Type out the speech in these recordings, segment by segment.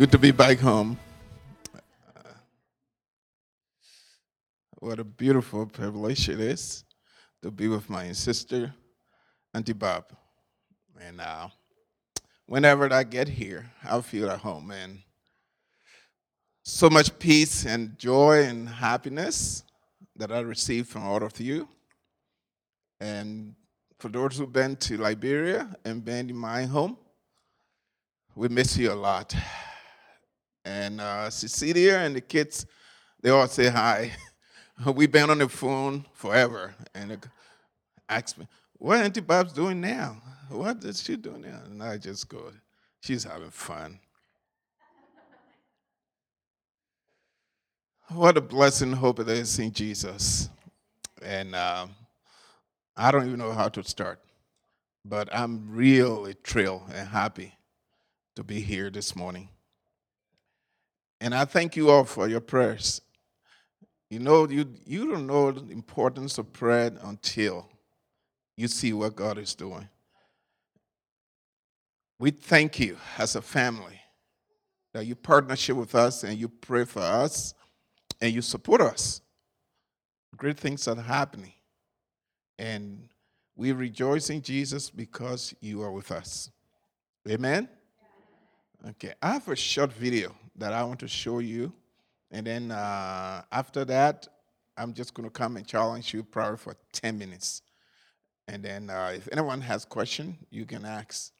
Good to be back home. What a beautiful privilege it is to be with my sister, Auntie Bob. And uh, whenever I get here, I feel at home, and so much peace and joy and happiness that I receive from all of you. And for those who've been to Liberia and been in my home, we miss you a lot. And uh, Cecilia and the kids, they all say hi. We've been on the phone forever. And ask me, what Auntie Bob's doing now? What is she doing now? And I just go, she's having fun. What a blessing, hope it is in Jesus. And um, I don't even know how to start, but I'm really thrilled and happy to be here this morning. And I thank you all for your prayers. You know, you, you don't know the importance of prayer until you see what God is doing. We thank you as a family that you partnership with us and you pray for us and you support us. Great things are happening. And we rejoice in Jesus because you are with us. Amen? Okay, I have a short video that I want to show you. And then uh, after that, I'm just going to come and challenge you probably for 10 minutes. And then uh, if anyone has question, you can ask.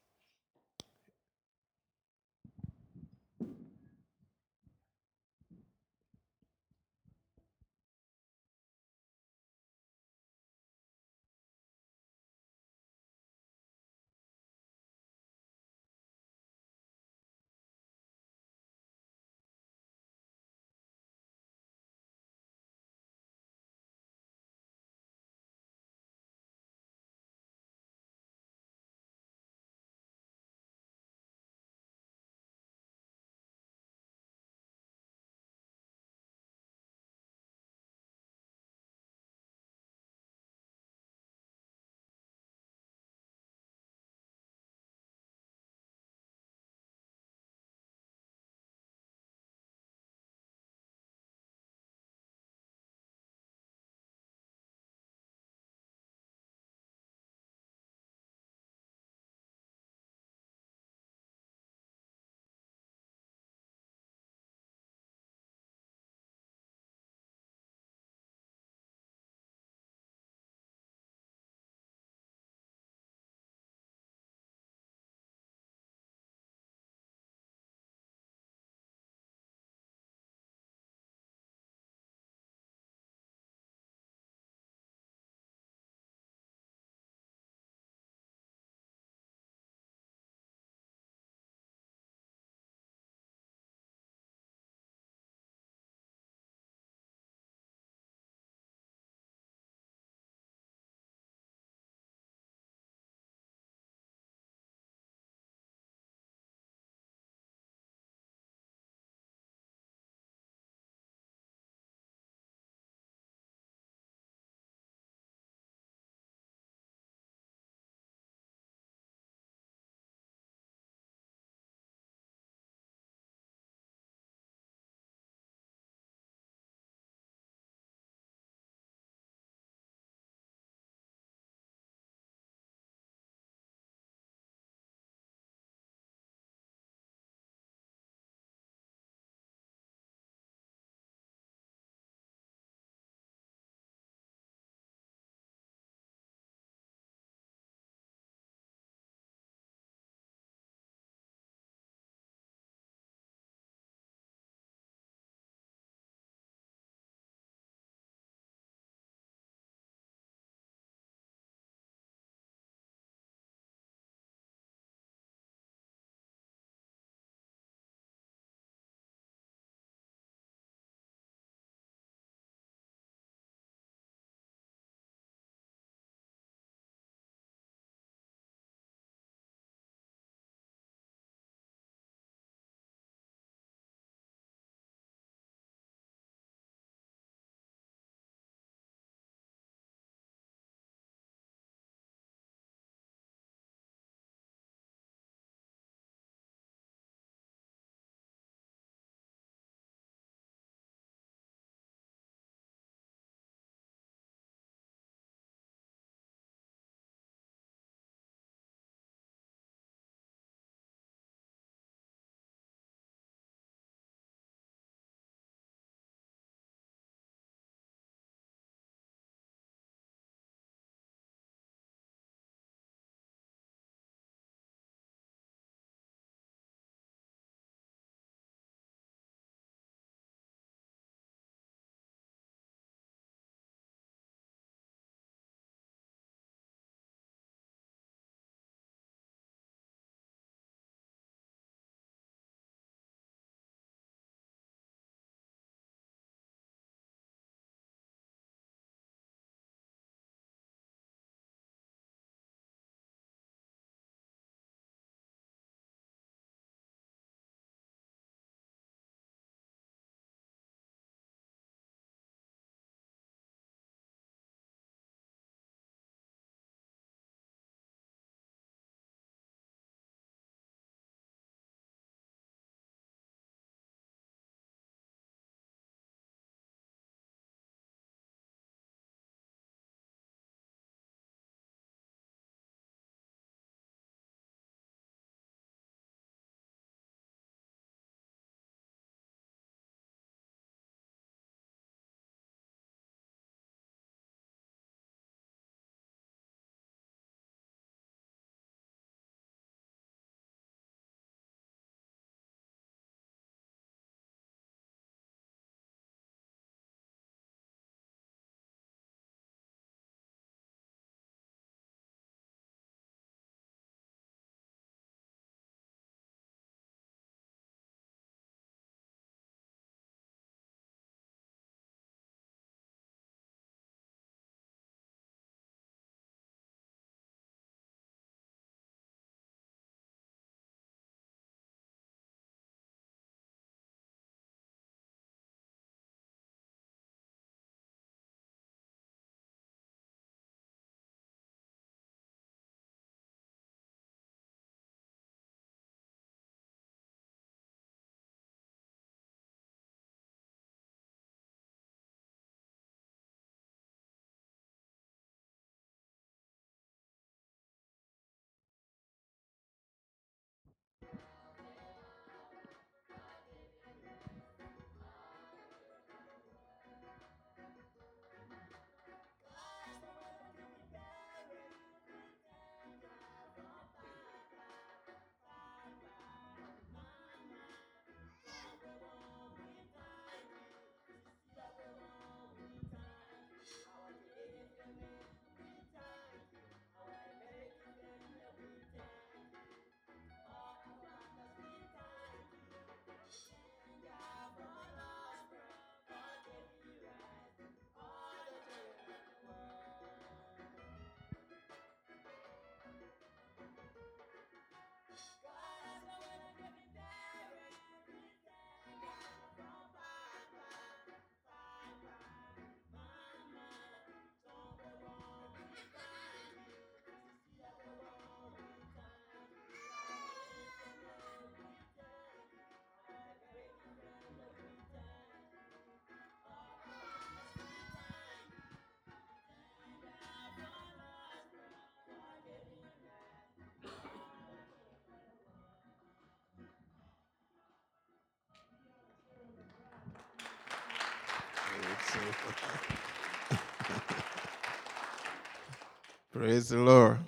praise the Lord.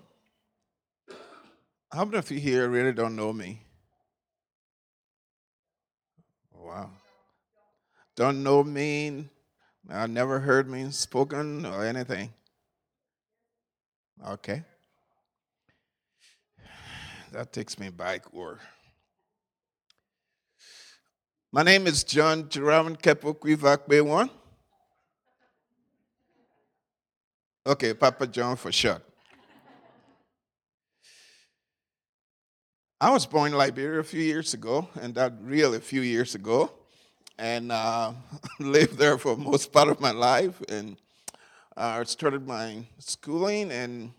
How many of you here really don't know me? Wow. Don't know me. I uh, never heard me spoken or anything. Okay. That takes me back or my name is John Jiravan Kepo one. Okay, Papa John for short. I was born in Liberia a few years ago, and that really a few years ago, and uh, lived there for most part of my life. And I uh, started my schooling and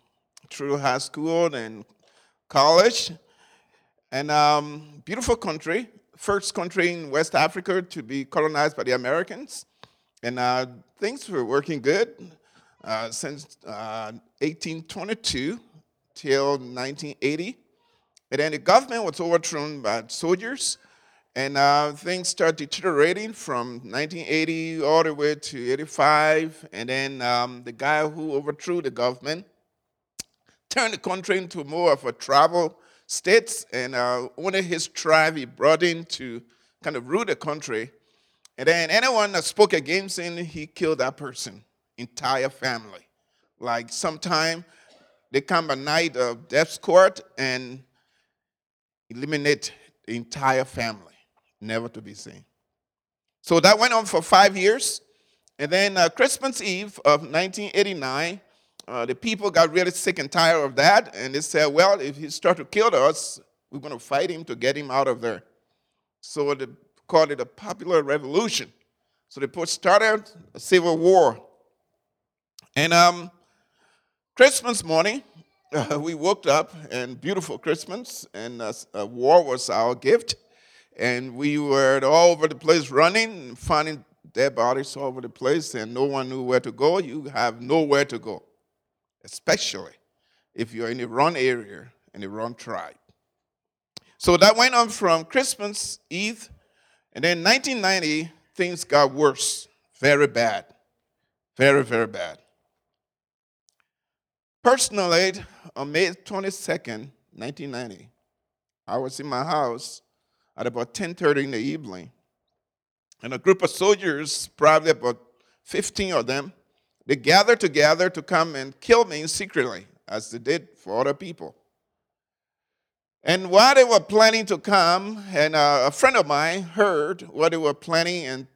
through high school and college. And um, beautiful country, first country in West Africa to be colonized by the Americans. And uh, things were working good uh, since uh, 1822 till 1980. And then the government was overthrown by soldiers, and uh, things started deteriorating from 1980 all the way to 85. And then um, the guy who overthrew the government turned the country into more of a travel states, and uh, one of his tribe he brought in to kind of rule the country. And then anyone that spoke against him, he killed that person, entire family. Like sometime they come by night of death's court and eliminate the entire family, never to be seen. So that went on for five years. And then uh, Christmas Eve of 1989, uh, the people got really sick and tired of that, and they said, well, if he starts to kill us, we're going to fight him to get him out of there. So they called it a popular revolution. So they put, started a civil war. And um, Christmas morning, uh, we woke up, and beautiful Christmas, and uh, a war was our gift. And we were all over the place running, finding dead bodies all over the place, and no one knew where to go. You have nowhere to go especially if you're in the wrong area, in the wrong tribe. So that went on from Christmas Eve, and then 1990, things got worse, very bad, very, very bad. Personally, on May 22nd, 1990, I was in my house at about 10:30 in the evening, and a group of soldiers, probably about 15 of them, they gathered together to come and kill me secretly, as they did for other people. And while they were planning to come, and uh, a friend of mine heard what they were planning and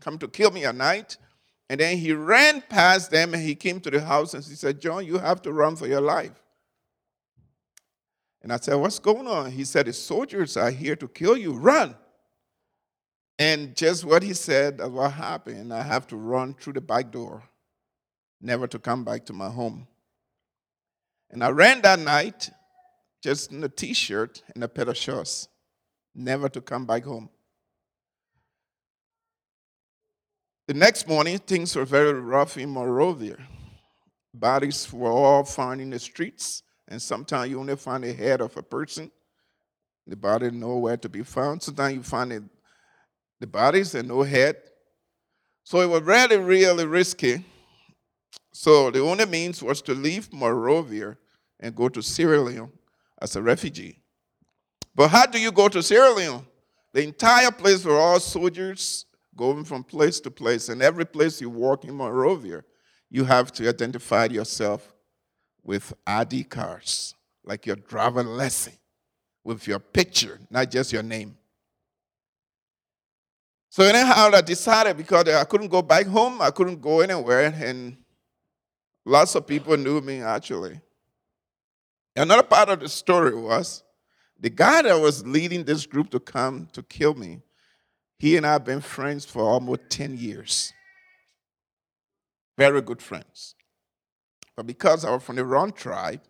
come to kill me at night, and then he ran past them and he came to the house and he said, John, you have to run for your life. And I said, What's going on? He said, The soldiers are here to kill you. Run. And just what he said, that's what happened. I have to run through the back door never to come back to my home. And I ran that night just in a t shirt and a pair of shorts, never to come back home. The next morning, things were very rough in Monrovia. Bodies were all found in the streets, and sometimes you only find the head of a person. The body nowhere to be found. Sometimes you find it, the bodies and no head. So it was really, really risky so the only means was to leave Monrovia and go to Sierra Leone as a refugee. But how do you go to Sierra Leone? The entire place were all soldiers going from place to place, and every place you walk in Monrovia, you have to identify yourself with ID cards, like your driver lesson, with your picture, not just your name. So anyhow, I decided because I couldn't go back home, I couldn't go anywhere, and Lots of people knew me actually. Another part of the story was the guy that was leading this group to come to kill me, he and I have been friends for almost 10 years. Very good friends. But because I was from the wrong tribe,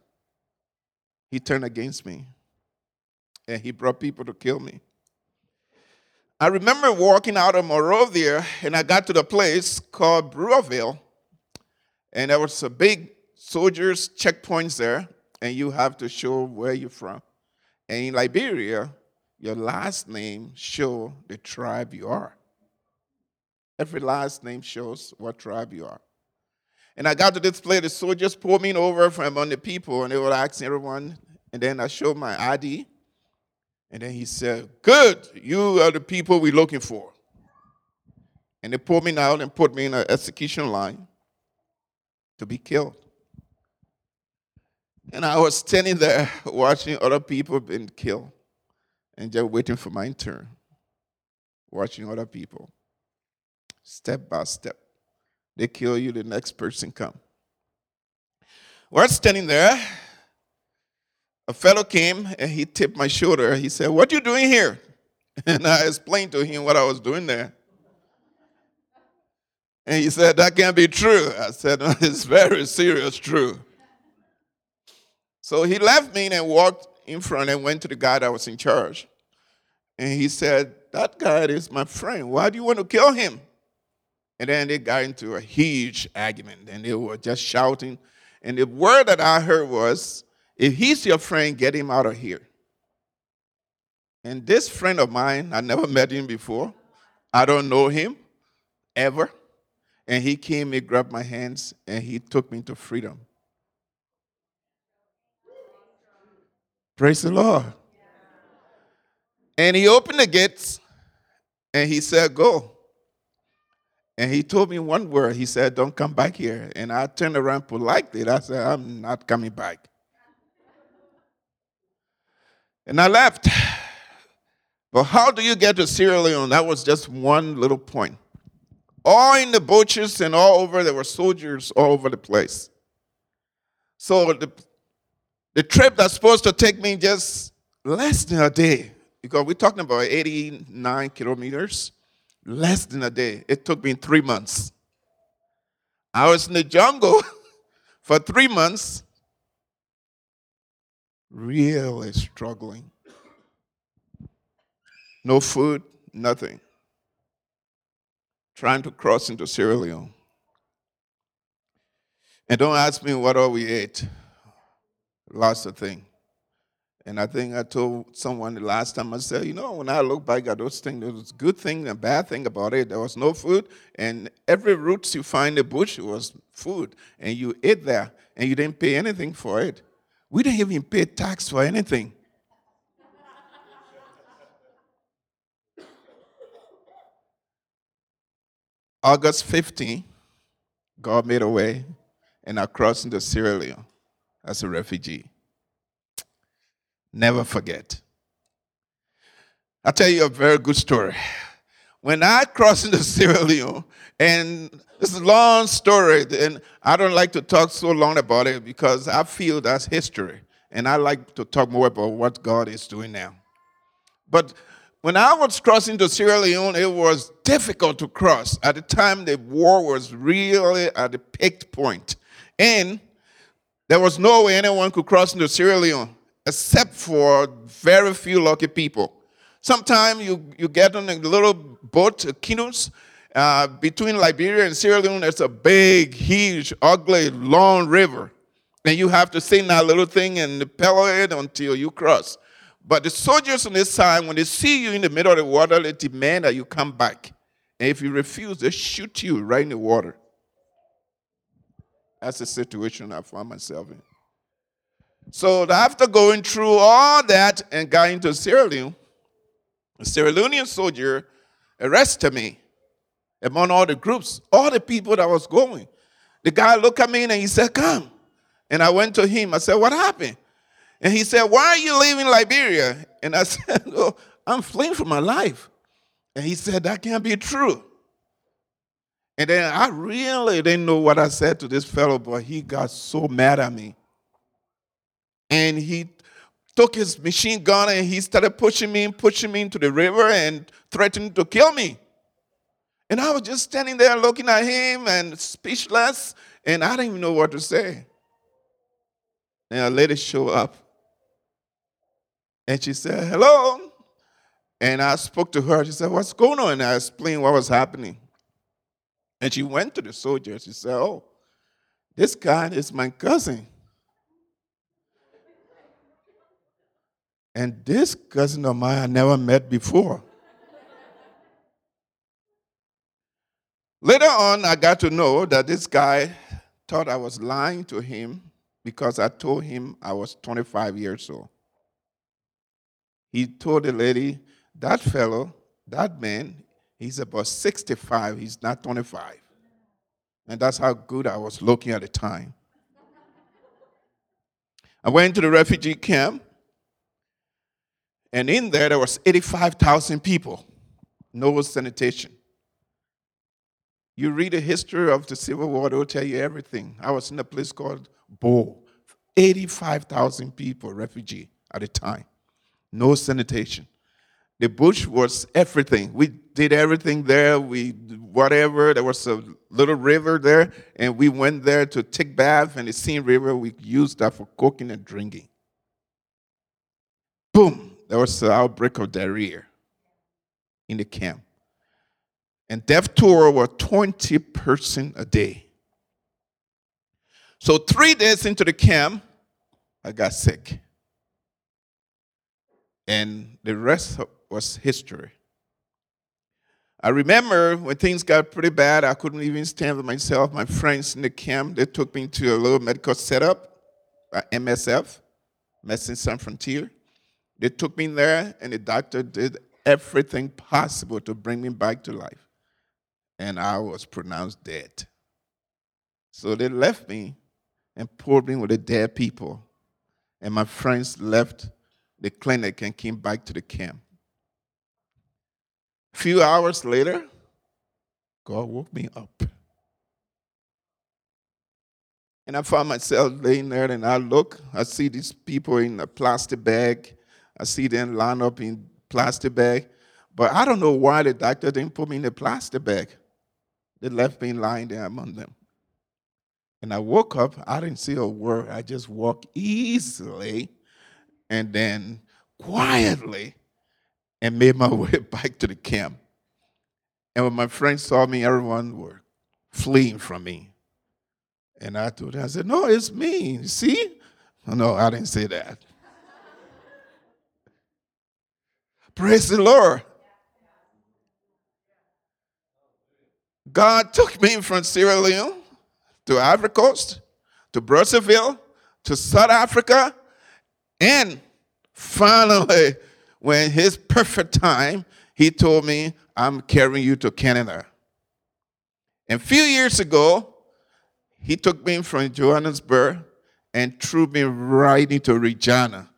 he turned against me and he brought people to kill me. I remember walking out of Monrovia and I got to the place called Brewerville and there was a big soldiers checkpoints there, and you have to show where you're from. And in Liberia, your last name show the tribe you are. Every last name shows what tribe you are. And I got to this place, the soldiers pulled me over from among the people, and they were asking everyone. And then I showed my ID. And then he said, Good, you are the people we're looking for. And they pulled me out and put me in an execution line to be killed. And I was standing there watching other people being killed and just waiting for my turn, watching other people step by step. They kill you, the next person come. We're standing there. A fellow came and he tipped my shoulder. He said, What you doing here? And I explained to him what I was doing there. And he said, That can't be true. I said, It's very serious true. So he left me and walked in front and went to the guy that was in charge. And he said, That guy is my friend. Why do you want to kill him? And then they got into a huge argument and they were just shouting. And the word that I heard was, if he's your friend, get him out of here. And this friend of mine, I never met him before. I don't know him ever. And he came, he grabbed my hands, and he took me to freedom. Praise the Lord. And he opened the gates and he said, Go. And he told me one word. He said, Don't come back here. And I turned around politely. I said, I'm not coming back. And I left. But how do you get to Sierra Leone? That was just one little point. All in the butchers and all over, there were soldiers all over the place. So the, the trip that's supposed to take me just less than a day, because we're talking about 89 kilometers less than a day. It took me three months. I was in the jungle for three months, really struggling. No food, nothing. Trying to cross into Sierra Leone. And don't ask me what all we ate. Lots of things. And I think I told someone the last time I said, you know, when I look back at those things, there was good thing and bad thing about it. There was no food, and every roots you find in the bush was food, and you ate there, and you didn't pay anything for it. We didn't even pay tax for anything. August 15, God made a way, and I crossed into Sierra Leone as a refugee. Never forget. I'll tell you a very good story. When I crossed into Sierra Leone, and this is a long story, and I don't like to talk so long about it because I feel that's history. And I like to talk more about what God is doing now. But when I was crossing to Sierra Leone, it was difficult to cross. At the time, the war was really at the peak point. And there was no way anyone could cross into Sierra Leone except for very few lucky people. Sometimes you, you get on a little boat, canoes, uh, between Liberia and Sierra Leone, there's a big, huge, ugly, long river. And you have to in that little thing and pedal it until you cross. But the soldiers on this side, when they see you in the middle of the water, they demand that you come back. And if you refuse, they shoot you right in the water. That's the situation I found myself in. So after going through all that and got into Sierra Leone, a Sierra Leonean soldier arrested me among all the groups, all the people that was going. The guy looked at me and he said, Come. And I went to him. I said, What happened? And he said, Why are you leaving Liberia? And I said, Oh, I'm fleeing for my life. And he said, That can't be true. And then I really didn't know what I said to this fellow, but he got so mad at me and he took his machine gun and he started pushing me, pushing me into the river and threatening to kill me. And I was just standing there looking at him and speechless, and I didn't even know what to say. And a lady showed up. And she said, Hello. And I spoke to her. She said, What's going on? And I explained what was happening. And she went to the soldier. She said, Oh, this guy is my cousin. And this cousin of mine I never met before. Later on, I got to know that this guy thought I was lying to him because I told him I was 25 years old. He told the lady, that fellow, that man, he's about 65, he's not 25. And that's how good I was looking at the time. I went to the refugee camp, and in there there was 85,000 people, no sanitation. You read the history of the Civil War, they'll tell you everything. I was in a place called Bo. 85,000 people, refugee at the time. No sanitation. The bush was everything. We did everything there. We whatever. There was a little river there, and we went there to take bath. And the same river we used that for cooking and drinking. Boom! There was an outbreak of diarrhea in the camp. And death toll were 20 person a day. So three days into the camp, I got sick. And the rest was history. I remember when things got pretty bad, I couldn't even stand myself. My friends in the camp, they took me to a little medical setup, uh, MSF, Medicine Sans Frontier. They took me there, and the doctor did everything possible to bring me back to life and I was pronounced dead. So they left me and pulled me with the dead people. And my friends left the clinic and came back to the camp. Few hours later, God woke me up. And I found myself laying there, and I look, I see these people in a plastic bag. I see them lined up in plastic bag. But I don't know why the doctor didn't put me in a plastic bag. They left me lying there among them. And I woke up, I didn't see a word. I just walked easily and then quietly and made my way back to the camp. And when my friends saw me, everyone were fleeing from me. And I told them, I said, No, it's me. See? No, I didn't say that. Praise the Lord. God took me from Sierra Leone to Ivory Coast, to Brazzaville, to South Africa, and finally, when his perfect time, he told me, I'm carrying you to Canada. And a few years ago, he took me from Johannesburg and threw me right into Regina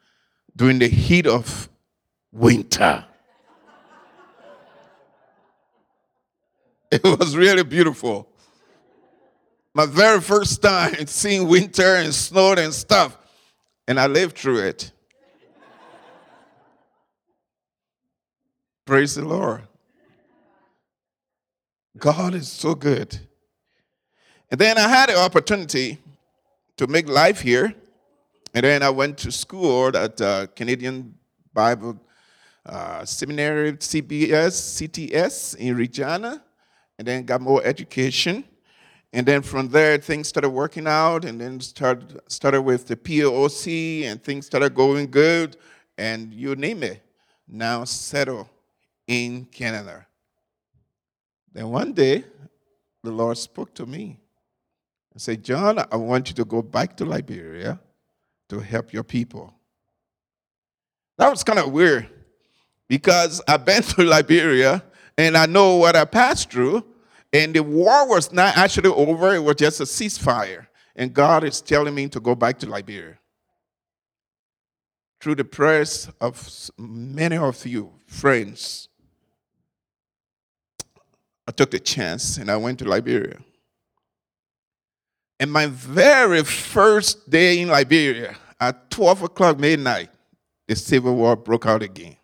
during the heat of winter. It was really beautiful. My very first time seeing winter and snow and stuff, and I lived through it. Praise the Lord. God is so good. And then I had the opportunity to make life here. And then I went to school at uh, Canadian Bible uh, Seminary, CBS, CTS in Regina and then got more education. And then from there, things started working out, and then started, started with the POC, and things started going good, and you name it. Now settle in Canada. Then one day, the Lord spoke to me and said, John, I want you to go back to Liberia to help your people. That was kind of weird because I've been to Liberia and I know what I passed through. And the war was not actually over, it was just a ceasefire. And God is telling me to go back to Liberia. Through the prayers of many of you, friends, I took the chance and I went to Liberia. And my very first day in Liberia, at 12 o'clock midnight, the civil war broke out again.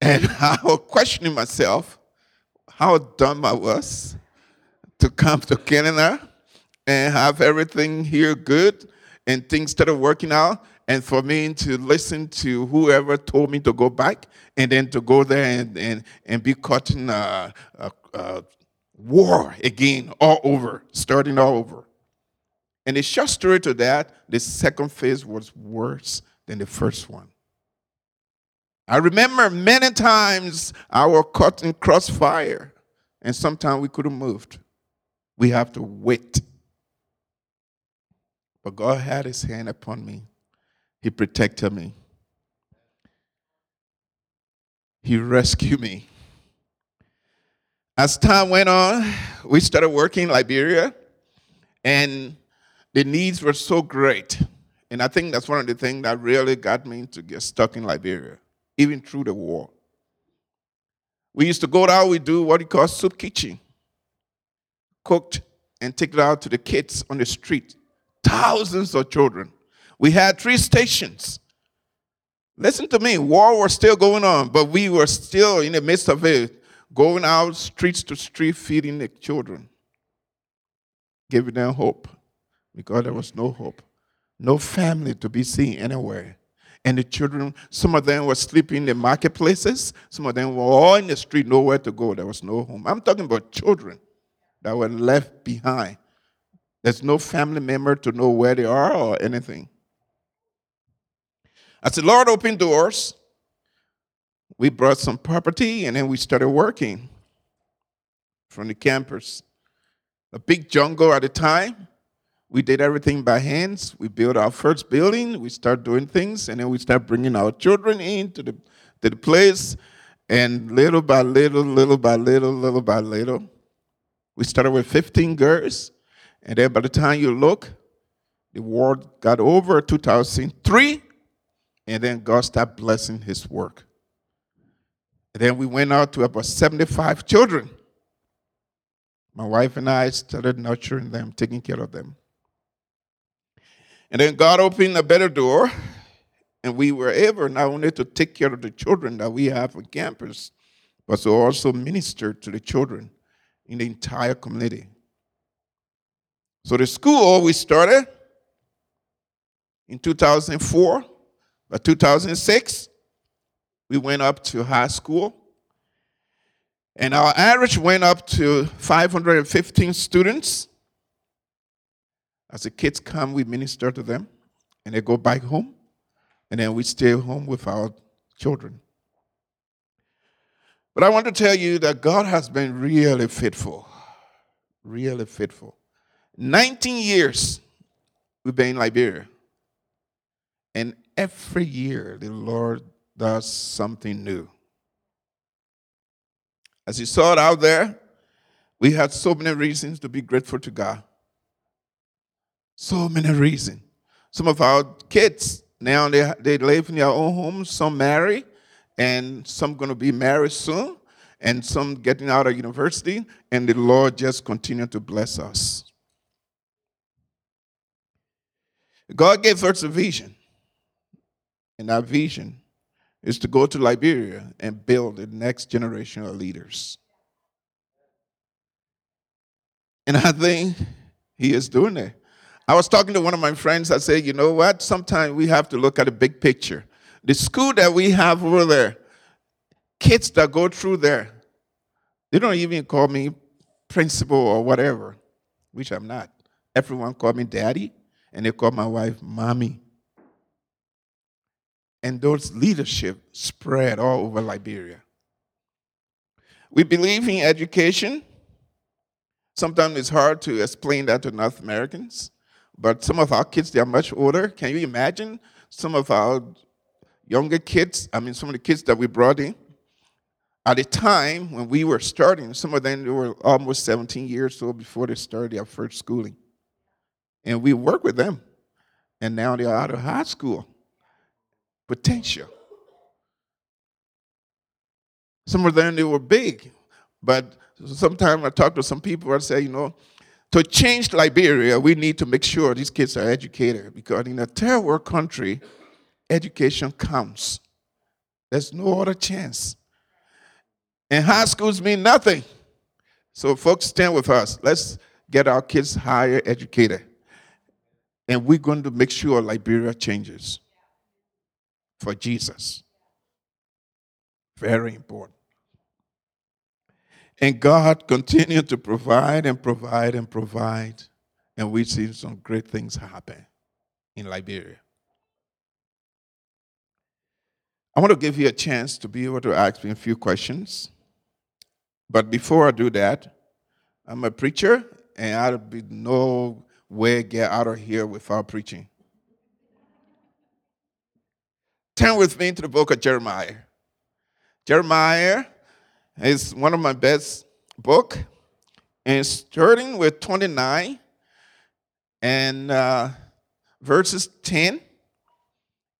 And I was questioning myself how dumb I was to come to Canada and have everything here good and things started working out. And for me to listen to whoever told me to go back and then to go there and, and, and be caught in a, a, a war again, all over, starting all over. And the short story to that, the second phase was worse than the first one. I remember many times I was caught in crossfire, and sometimes we couldn't move. We have to wait. But God had his hand upon me. He protected me. He rescued me. As time went on, we started working in Liberia, and the needs were so great. And I think that's one of the things that really got me to get stuck in Liberia, even through the war. We used to go out, we do what we call soup kitchen, cooked and take it out to the kids on the street. Thousands of children. We had three stations. Listen to me, war was still going on, but we were still in the midst of it, going out streets to street, feeding the children, giving them hope, because there was no hope, no family to be seen anywhere. And the children, some of them were sleeping in the marketplaces, some of them were all in the street, nowhere to go. There was no home. I'm talking about children that were left behind. There's no family member to know where they are or anything. As the Lord opened doors, we brought some property and then we started working from the campus. A big jungle at the time. We did everything by hands. We built our first building. We start doing things, and then we start bringing our children into the, to the place. And little by little, little by little, little by little, we started with 15 girls. And then by the time you look, the war got over 2003, and then God started blessing his work. And then we went out to about 75 children. My wife and I started nurturing them, taking care of them. And then God opened a better door, and we were able not only to take care of the children that we have on campus, but to also minister to the children in the entire community. So the school we started in 2004. Uh, By 2006, we went up to high school. And our average went up to 515 students. As the kids come, we minister to them, and they go back home, and then we stay home with our children. But I want to tell you that God has been really faithful, really faithful. 19 years we've been in Liberia. And every year the Lord does something new. As you saw it out there, we had so many reasons to be grateful to God. So many reasons. Some of our kids now they, they live in their own homes, some marry, and some going to be married soon, and some getting out of university, and the Lord just continue to bless us. God gave us a vision, and that vision is to go to Liberia and build the next generation of leaders. And I think He is doing it. I was talking to one of my friends. I said, you know what? Sometimes we have to look at the big picture. The school that we have over there, kids that go through there, they don't even call me principal or whatever, which I'm not. Everyone call me daddy and they call my wife mommy. And those leadership spread all over Liberia. We believe in education. Sometimes it's hard to explain that to North Americans, but some of our kids, they are much older. Can you imagine some of our younger kids? I mean, some of the kids that we brought in, at the time when we were starting, some of them were almost 17 years old before they started their first schooling. And we work with them. And now they're out of high school. Potential. Some of them, they were big. But sometimes I talk to some people, I say, you know, to change Liberia, we need to make sure these kids are educated because in a third world country, education counts. There's no other chance. And high schools mean nothing. So, folks, stand with us. Let's get our kids higher educated. And we're going to make sure Liberia changes for Jesus. Very important. And God continued to provide and provide and provide. And we see some great things happen in Liberia. I want to give you a chance to be able to ask me a few questions. But before I do that, I'm a preacher, and I'd be no way get out of here without preaching. Turn with me to the book of Jeremiah. Jeremiah is one of my best book, and starting with 29 and uh, verses 10.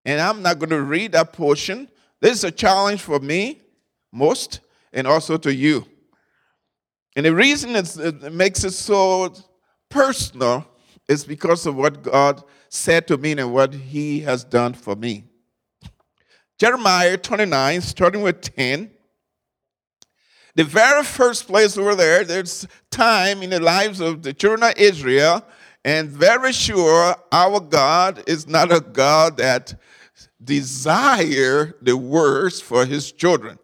And I'm not going to read that portion. This is a challenge for me most, and also to you. And the reason it makes it so personal is because of what God said to me and what He has done for me. Jeremiah 29, starting with 10. The very first place over there, there's time in the lives of the children of Israel, and very sure our God is not a God that desire the worst for his children.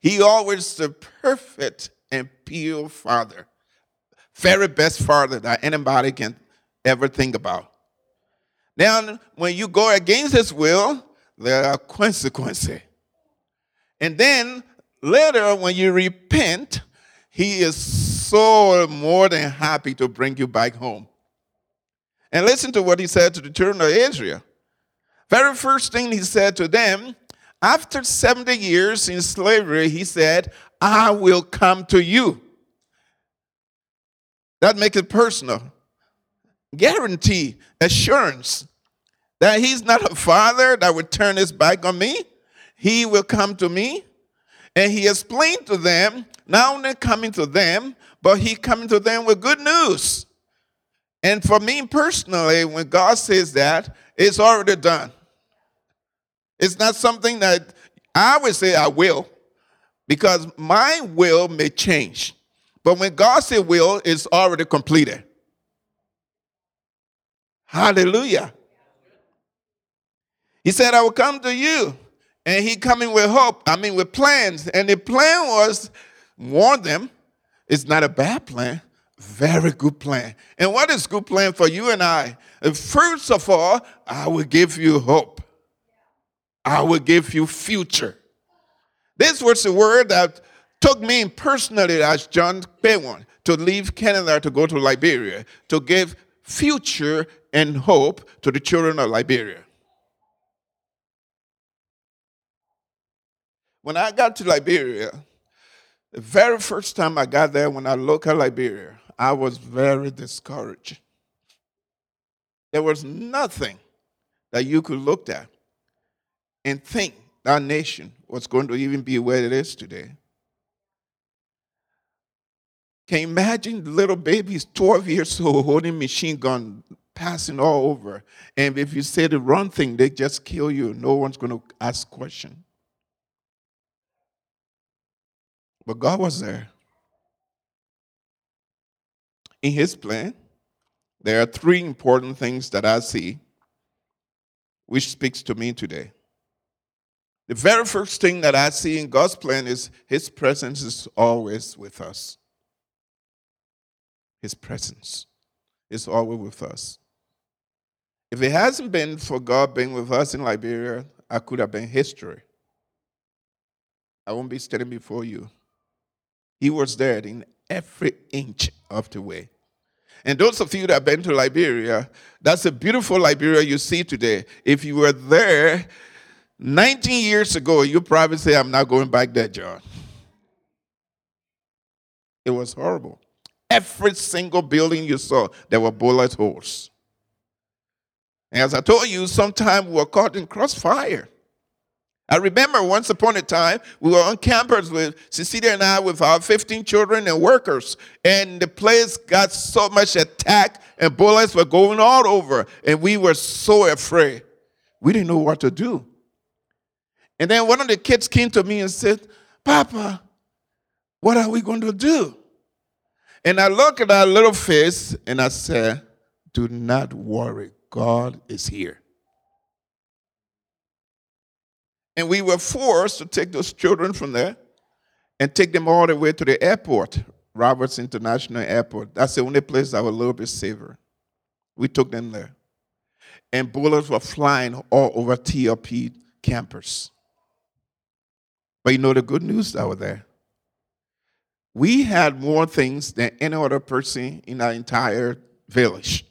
He always the perfect and pure father. Very best father that anybody can ever think about. Now, when you go against his will, there are consequences. And then later, when you repent, he is so more than happy to bring you back home. And listen to what he said to the children of Israel. Very first thing he said to them, after 70 years in slavery, he said, I will come to you. That makes it personal. Guarantee, assurance that he's not a father that would turn his back on me. He will come to me. And he explained to them, not only coming to them, but he coming to them with good news. And for me personally, when God says that, it's already done. It's not something that I would say I will, because my will may change. But when God says will, it's already completed. Hallelujah. He said, I will come to you. And he coming with hope, I mean with plans. And the plan was warn them, it's not a bad plan, very good plan. And what is good plan for you and I? First of all, I will give you hope. I will give you future. This was the word that took me personally as John Paywon to leave Canada to go to Liberia to give future and hope to the children of Liberia. When I got to Liberia, the very first time I got there, when I looked at Liberia, I was very discouraged. There was nothing that you could look at and think that nation was going to even be where it is today. Can you imagine little babies, 12 years old, holding machine gun, passing all over? And if you say the wrong thing, they just kill you. No one's going to ask question. But God was there. In His plan, there are three important things that I see which speaks to me today. The very first thing that I see in God's plan is His presence is always with us. His presence is always with us. If it hasn't been for God being with us in Liberia, I could have been history. I won't be standing before you. He was there in every inch of the way. And those of you that have been to Liberia, that's a beautiful Liberia you see today. If you were there 19 years ago, you probably say, I'm not going back there, John. It was horrible. Every single building you saw, there were bullet holes. And as I told you, sometimes we were caught in crossfire. I remember once upon a time, we were on campus with Cecilia and I with our 15 children and workers, and the place got so much attack and bullets were going all over, and we were so afraid. We didn't know what to do. And then one of the kids came to me and said, Papa, what are we going to do? And I looked at our little face and I said, Do not worry, God is here. And we were forced to take those children from there and take them all the way to the airport, Roberts International Airport. That's the only place that was a little bit safer. We took them there. And bullets were flying all over TLP campus. But you know the good news that was there? We had more things than any other person in our entire village.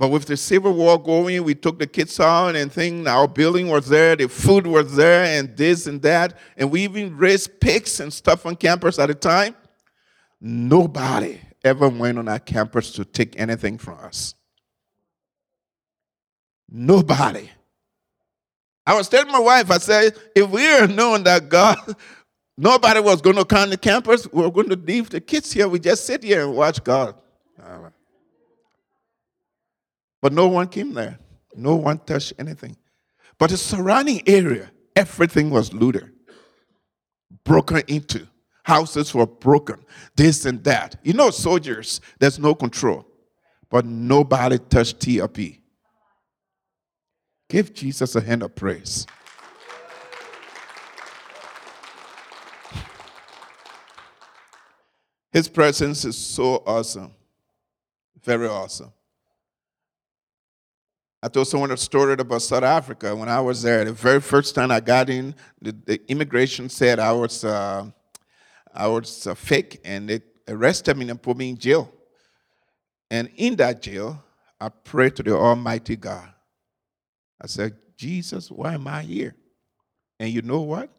But with the Civil War going, we took the kids out and thing. Our building was there, the food was there, and this and that. And we even raised pigs and stuff on campus at the time. Nobody ever went on our campus to take anything from us. Nobody. I was telling my wife, I said, if we had known that God, nobody was going to come to campus, we are going to leave the kids here. We just sit here and watch God. But no one came there. No one touched anything. But the surrounding area, everything was looted, broken into. Houses were broken, this and that. You know, soldiers, there's no control. But nobody touched TRP. Give Jesus a hand of praise. His presence is so awesome. Very awesome. I told someone a story about South Africa when I was there. The very first time I got in, the, the immigration said I was, uh, I was uh, fake, and they arrested me and put me in jail. And in that jail, I prayed to the Almighty God. I said, Jesus, why am I here? And you know what?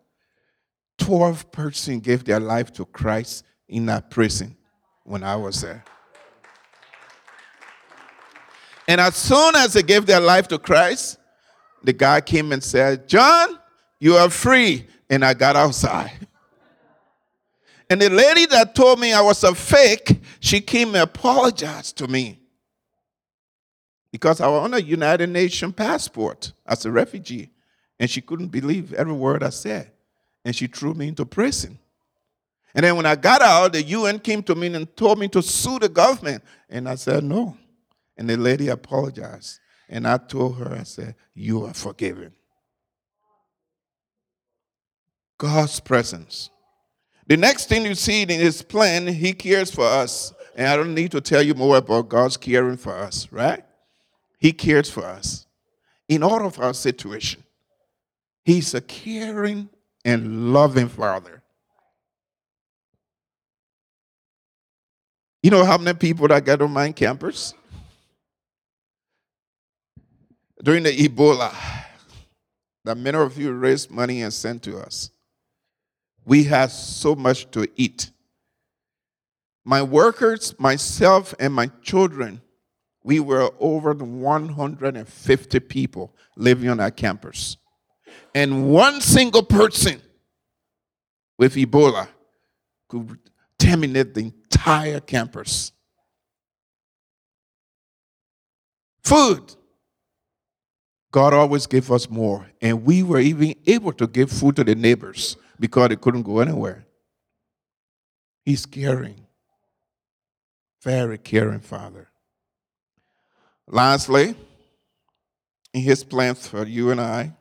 12 persons gave their life to Christ in that prison when I was there. And as soon as they gave their life to Christ, the guy came and said, John, you are free. And I got outside. And the lady that told me I was a fake, she came and apologized to me. Because I was on a United Nations passport as a refugee. And she couldn't believe every word I said. And she threw me into prison. And then when I got out, the UN came to me and told me to sue the government. And I said, no. And the lady apologized. And I told her, I said, You are forgiven. God's presence. The next thing you see in his plan, he cares for us. And I don't need to tell you more about God's caring for us, right? He cares for us in all of our situation. He's a caring and loving Father. You know how many people that got on my campus? During the Ebola that many of you raised money and sent to us. We had so much to eat. My workers, myself, and my children, we were over 150 people living on our campus. And one single person with Ebola could terminate the entire campus. Food God always gave us more. And we were even able to give food to the neighbors because they couldn't go anywhere. He's caring. Very caring Father. Lastly, in his plans for you and I,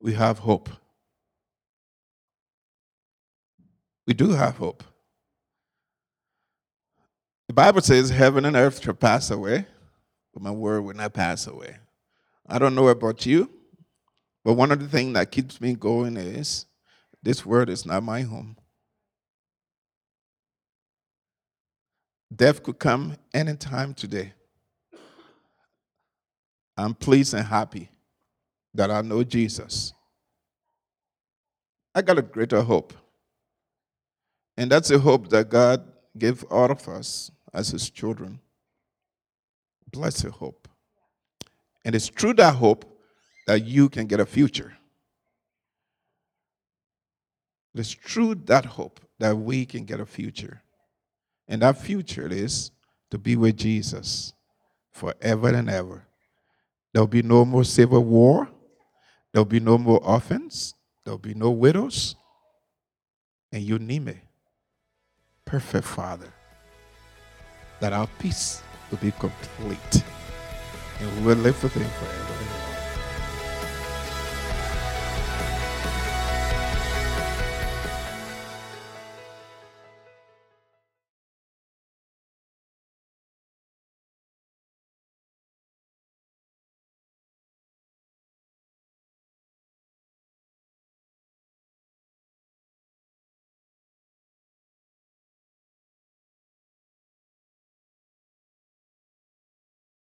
we have hope. We do have hope. The Bible says heaven and earth shall pass away, but my word will not pass away. I don't know about you, but one of the things that keeps me going is this word is not my home. Death could come anytime today. I'm pleased and happy that I know Jesus. I got a greater hope. And that's a hope that God gave all of us as his children blessed hope. And it's through that hope that you can get a future. It's through that hope that we can get a future. And that future is to be with Jesus forever and ever. There'll be no more civil war. There'll be no more orphans. There'll be no widows. And you name it. Perfect Father. That our peace will be complete. And we will live with Him forever.